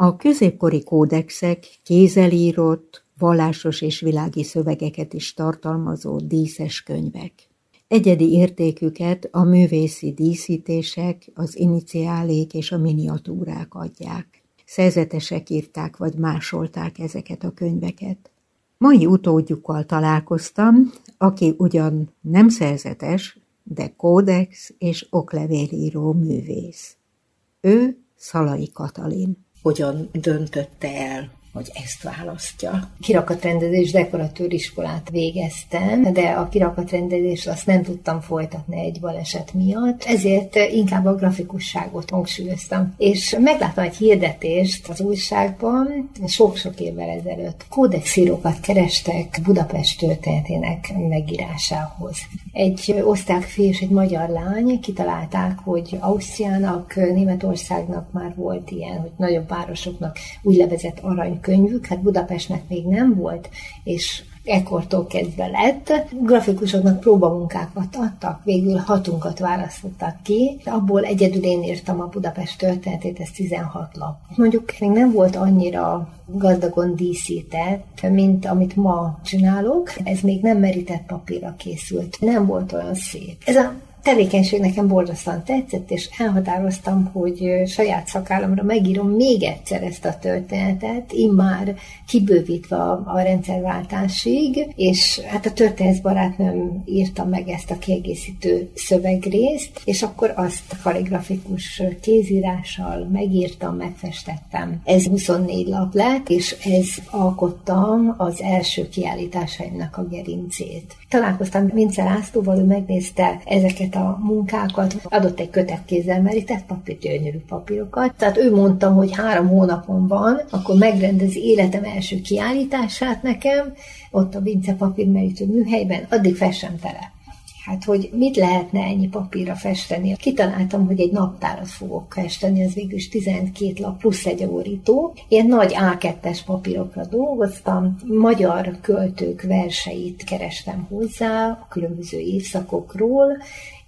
A középkori kódexek kézelírott, vallásos és világi szövegeket is tartalmazó díszes könyvek. Egyedi értéküket a művészi díszítések, az iniciálék és a miniatúrák adják. Szerzetesek írták vagy másolták ezeket a könyveket. Mai utódjukkal találkoztam, aki ugyan nem szerzetes, de kódex és oklevélíró művész. Ő Szalai Katalin. Hogyan döntötte el, hogy ezt választja. Kirakatrendezés dekoratőr iskolát végeztem, de a kirakatrendezést azt nem tudtam folytatni egy baleset miatt, ezért inkább a grafikusságot hangsúlyoztam. És megláttam egy hirdetést az újságban, sok-sok évvel ezelőtt. Kódexírókat kerestek Budapest történetének megírásához. Egy osztrák fiú és egy magyar lány kitalálták, hogy Ausztriának, Németországnak már volt ilyen, hogy nagyobb városoknak úgynevezett arany könyvük, hát Budapestnek még nem volt, és ekkortól kezdve lett. Grafikusoknak próbamunkákat adtak, végül hatunkat választottak ki. Abból egyedül én írtam a Budapest történetét, ez 16 lap. Mondjuk még nem volt annyira gazdagon díszített, mint amit ma csinálok. Ez még nem merített papírra készült. Nem volt olyan szép. Ez a tevékenység nekem borzasztóan tetszett, és elhatároztam, hogy saját szakállamra megírom még egyszer ezt a történetet, immár kibővítve a, rendszerváltásig, és hát a történészbarátnőm írta meg ezt a kiegészítő szövegrészt, és akkor azt kaligrafikus kézírással megírtam, megfestettem. Ez 24 lap lett, és ez alkottam az első kiállításaimnak a gerincét. Találkoztam Vince Lászlóval, ő megnézte ezeket a munkákat, adott egy kötet kézzel merített papír, gyönyörű papírokat. Tehát ő mondta, hogy három hónapon van, akkor megrendezi életem első kiállítását nekem, ott a Vince papírmerítő műhelyben, addig fessem tele. Hát, hogy mit lehetne ennyi papírra festeni? Kitaláltam, hogy egy naptárat fogok festeni, az végül is 12 lap plusz egy órító. Ilyen nagy A2-es papírokra dolgoztam, magyar költők verseit kerestem hozzá a különböző évszakokról,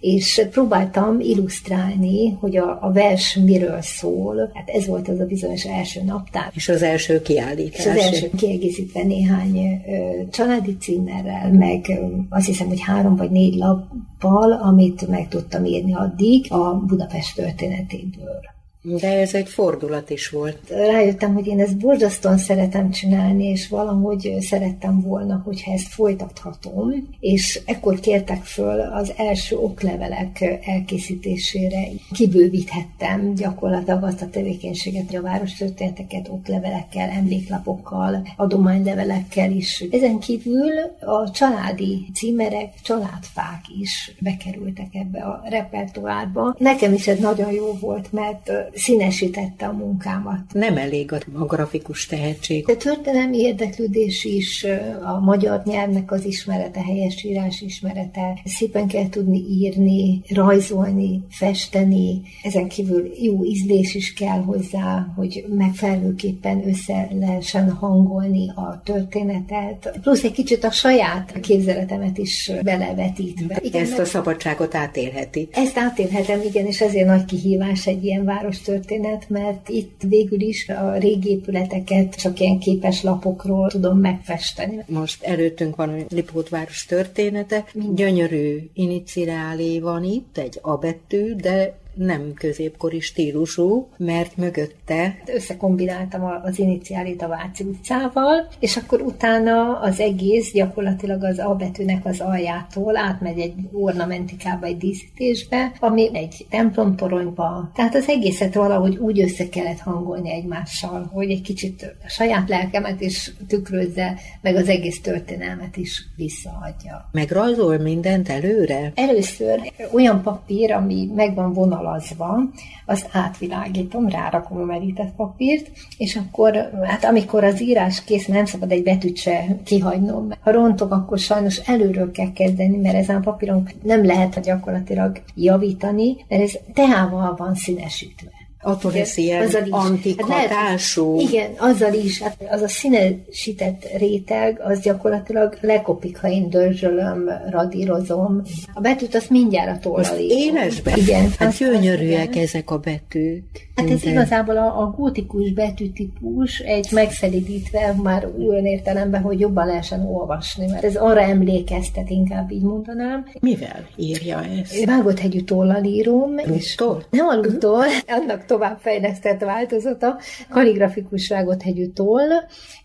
és próbáltam illusztrálni, hogy a, a vers miről szól. Hát ez volt az a bizonyos első naptár. És az első kiállítás. És az első kiegészítve néhány ö, családi címerrel, meg ö, azt hiszem, hogy három vagy négy lappal, amit meg tudtam írni addig a Budapest történetéből. De ez egy fordulat is volt. Rájöttem, hogy én ezt borzasztóan szeretem csinálni, és valahogy szerettem volna, hogyha ezt folytathatom, és ekkor kértek föl az első oklevelek elkészítésére. Kibővíthettem gyakorlatilag azt a tevékenységet, a város történeteket oklevelekkel, emléklapokkal, adománylevelekkel is. Ezen kívül a családi címerek, családfák is bekerültek ebbe a repertoárba. Nekem is ez nagyon jó volt, mert színesítette a munkámat. Nem elég a grafikus tehetség. A történelmi érdeklődés is, a magyar nyelvnek az ismerete, helyesírás ismerete, szépen kell tudni írni, rajzolni, festeni, ezen kívül jó ízlés is kell hozzá, hogy megfelelőképpen össze lehessen hangolni a történetet, plusz egy kicsit a saját képzeletemet is belevetítve. Igen, Ezt a szabadságot átélheti. Ezt átélhetem, igen, és ezért nagy kihívás egy ilyen város történet, mert itt végül is a régi épületeket csak ilyen képes lapokról tudom megfesteni. Most előttünk van a Lipótváros története, gyönyörű iniciálé van itt, egy A betű, de nem középkori stílusú, mert mögötte... Összekombináltam az iniciálit a Váci utcával, és akkor utána az egész gyakorlatilag az A betűnek az aljától átmegy egy ornamentikába, egy díszítésbe, ami egy templomtoronyba. Tehát az egészet valahogy úgy össze kellett hangolni egymással, hogy egy kicsit a saját lelkemet is tükrözze, meg az egész történelmet is visszaadja. Megrajzol mindent előre? Először olyan papír, ami megvan vonal vonalazva, azt átvilágítom, rárakom a merített papírt, és akkor, hát amikor az írás kész, nem szabad egy betűt se kihagynom. Ha rontok, akkor sajnos előről kell kezdeni, mert ezen a papíron nem lehet gyakorlatilag javítani, mert ez teával van színesítve. Attól lesz ilyen azzal is. antik hát hatású. Igen, azzal is. Hát az a színesített réteg, az gyakorlatilag lekopik, ha én dörzsölöm, radírozom. A betűt azt mindjárt a tollal Élesben? Igen. Hát gyönyörűek ezek a betűk. Hát ez igazából a, a gótikus betűtípus egy megszelidítve már olyan értelemben, hogy jobban lehessen olvasni, mert ez arra emlékeztet, inkább így mondanám. Mivel írja ezt? Vágott hegyű tollal írom. Luttól? Nem a luttól, annak továbbfejlesztett változata, kaligrafikus vágott hegyű toll,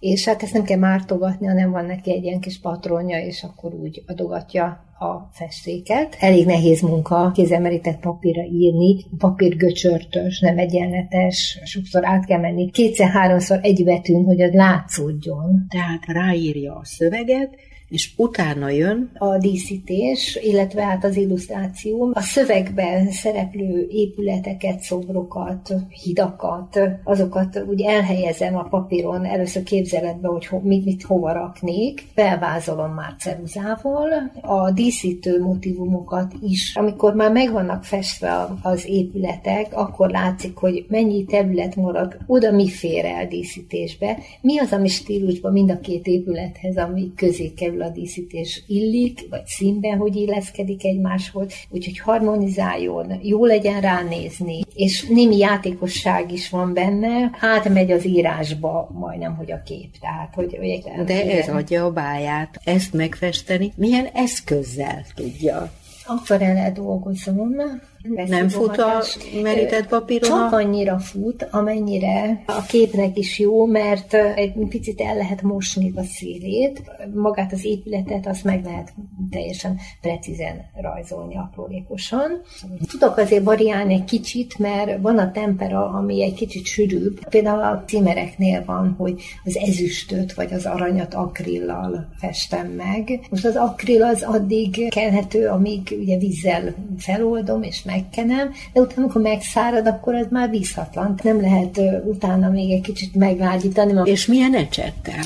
és hát ezt nem kell mártogatni, hanem van neki egy ilyen kis patronja, és akkor úgy adogatja a festéket. Elég nehéz munka kézemerített papírra írni, papír göcsörtös, nem egyenletes, sokszor át kell menni kétszer-háromszor egy betűn, hogy az látszódjon. Tehát ráírja a szöveget, és utána jön a díszítés, illetve hát az illusztráció. A szövegben szereplő épületeket, szobrokat, hidakat, azokat úgy elhelyezem a papíron, először képzeletbe, hogy ho, mit, mit hova raknék, felvázolom már ceruzával, a díszítő motivumokat is. Amikor már meg vannak festve az épületek, akkor látszik, hogy mennyi terület marad, oda mi fér el díszítésbe, mi az, ami stílusban mind a két épülethez, ami közé kerül kerül a díszítés illik, vagy színben, hogy illeszkedik egymáshoz, úgyhogy harmonizáljon, jó legyen ránézni, és némi játékosság is van benne, átmegy az írásba majdnem, hogy a kép. Tehát, hogy, hogy De ez adja a báját. Ezt megfesteni milyen eszközzel tudja? Akvarellel dolgozom, nem fut a merített papíron? Csak annyira fut, amennyire a képnek is jó, mert egy picit el lehet mosni a szélét, magát az épületet azt meg lehet teljesen precízen rajzolni aprólékosan. Tudok azért variálni egy kicsit, mert van a tempera, ami egy kicsit sűrűbb. Például a cimereknél van, hogy az ezüstöt vagy az aranyat akrillal festem meg. Most az akril az addig kelhető, amíg ugye vízzel feloldom és meg megkenem, de utána, amikor megszárad, akkor ez már vízhatlan. Nem lehet utána még egy kicsit meglágyítani. És milyen ecsettel?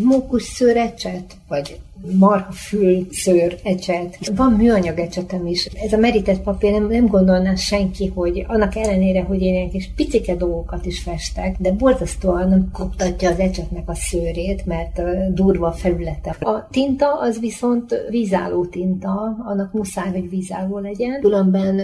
Mókus szőrecset, vagy marhafül szőr ecset. Van műanyag ecsetem is. Ez a merített papír nem, nem gondolná senki, hogy annak ellenére, hogy én ilyen kis picike dolgokat is festek, de borzasztóan koptatja az ecsetnek a szőrét, mert durva a felülete. A tinta az viszont vízálló tinta, annak muszáj, hogy vízálló legyen, különben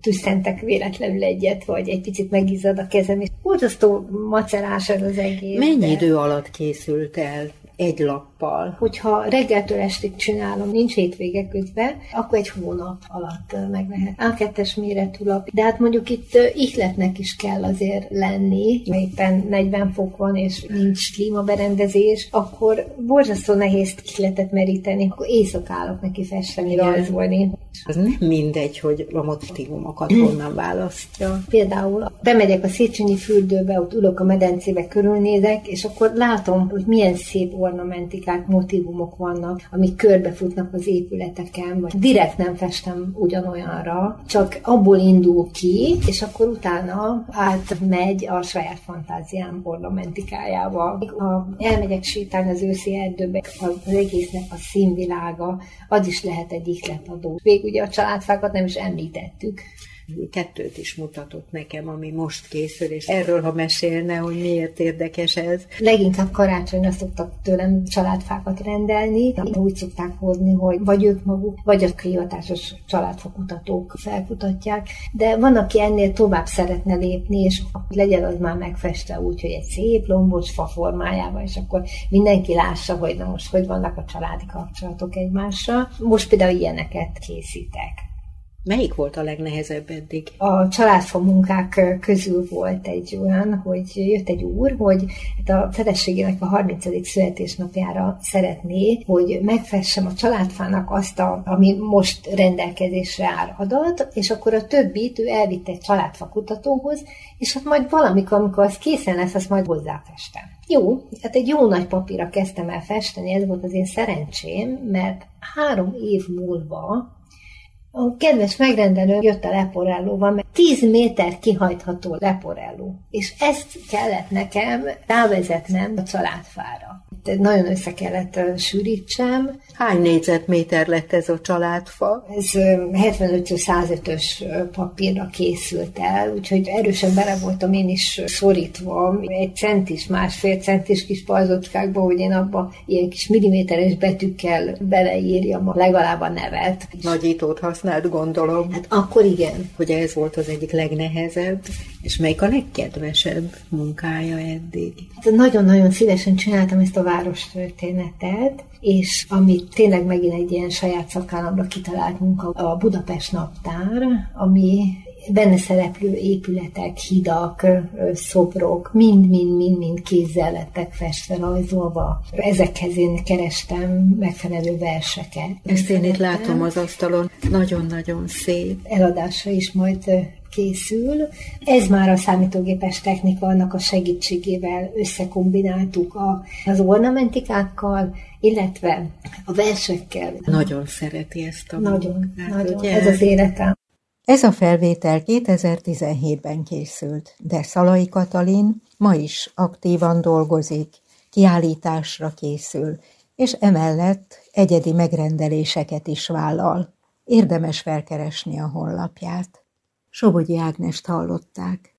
tüsszentek véletlenül egyet, vagy egy picit megizzad a kezem, és borzasztó macerás ez az egész. Mennyi de... idő alatt készült el egy lappal. Hogyha reggeltől estig csinálom, nincs hétvége közben, akkor egy hónap alatt meg lehet. A2-es méretű lap. De hát mondjuk itt ihletnek is kell azért lenni, ha éppen 40 fok van, és nincs klímaberendezés, akkor borzasztó nehéz ihletet meríteni, akkor éjszakálok neki festeni, rajzolni. Az nem mindegy, hogy a motivumokat honnan választja. Például bemegyek a Széchenyi fürdőbe, ott ülök a medencébe, körülnézek, és akkor látom, hogy milyen szép ornamentikák, motivumok vannak, amik körbefutnak az épületeken, vagy direkt nem festem ugyanolyanra, csak abból indul ki, és akkor utána átmegy a saját fantáziám ornamentikájába. Ha elmegyek sétálni az őszi erdőbe, az egésznek a színvilága, az is lehet egy ihletadó. Végül ugye a családfákat nem is említettük. Kettőt is mutatott nekem, ami most készül, és erről, ha mesélne, hogy miért érdekes ez. Leginkább karácsonyra szoktak tőlem családfákat rendelni, úgy szokták hozni, hogy vagy ők maguk, vagy a hivatásos családfakutatók felkutatják, de van, aki ennél tovább szeretne lépni, és legyen az már megfeste úgy, hogy egy szép lombos fa formájában, és akkor mindenki lássa, hogy na most hogy vannak a családi kapcsolatok egymással. Most például ilyeneket készítek. Melyik volt a legnehezebb eddig? A családfa munkák közül volt egy olyan, hogy jött egy úr, hogy hát a feleségének a 30. születésnapjára szeretné, hogy megfessem a családfának azt, a, ami most rendelkezésre áll adat, és akkor a többit ő elvitte egy családfa kutatóhoz, és hát majd valamikor, amikor az készen lesz, azt majd hozzáfestem. Jó, hát egy jó nagy papírra kezdtem el festeni, ez volt az én szerencsém, mert három év múlva a kedves megrendelő jött a leporellóval, mert 10 méter kihajtható leporelló. És ezt kellett nekem rávezetnem a családfára. Nagyon össze kellett sűrítsem. Hány négyzetméter lett ez a családfa? Ez 75-105-ös papírra készült el, úgyhogy erősen bele voltam én is szorítva, egy centis, másfél centis kis pajzocskákba, hogy én abba ilyen kis milliméteres betűkkel beleírjam legalább a nevet. Nagyítót használt, gondolom. Hát akkor igen. Hogy ez volt az egyik legnehezebb, és melyik a legkedvesebb munkája eddig? Hát nagyon-nagyon szívesen csináltam ezt a város történetet, és amit tényleg megint egy ilyen saját szakállamra kitalált munka, a Budapest naptár, ami benne szereplő épületek, hidak, szobrok, mind-mind-mind-mind kézzel lettek festve, rajzolva. Ezekhez én kerestem megfelelő verseket. Ezt én itt látom az asztalon, nagyon-nagyon szép. Eladásra is majd készül. Ez már a számítógépes technika annak a segítségével összekombináltuk a, az ornamentikákkal, illetve a versekkel. Nagyon szereti ezt a Nagyon, munkát, nagyon. Ugye? Ez az életem. Ez a felvétel 2017-ben készült, de Szalai Katalin ma is aktívan dolgozik, kiállításra készül, és emellett egyedi megrendeléseket is vállal. Érdemes felkeresni a honlapját. Sobogyi Ágnest hallották.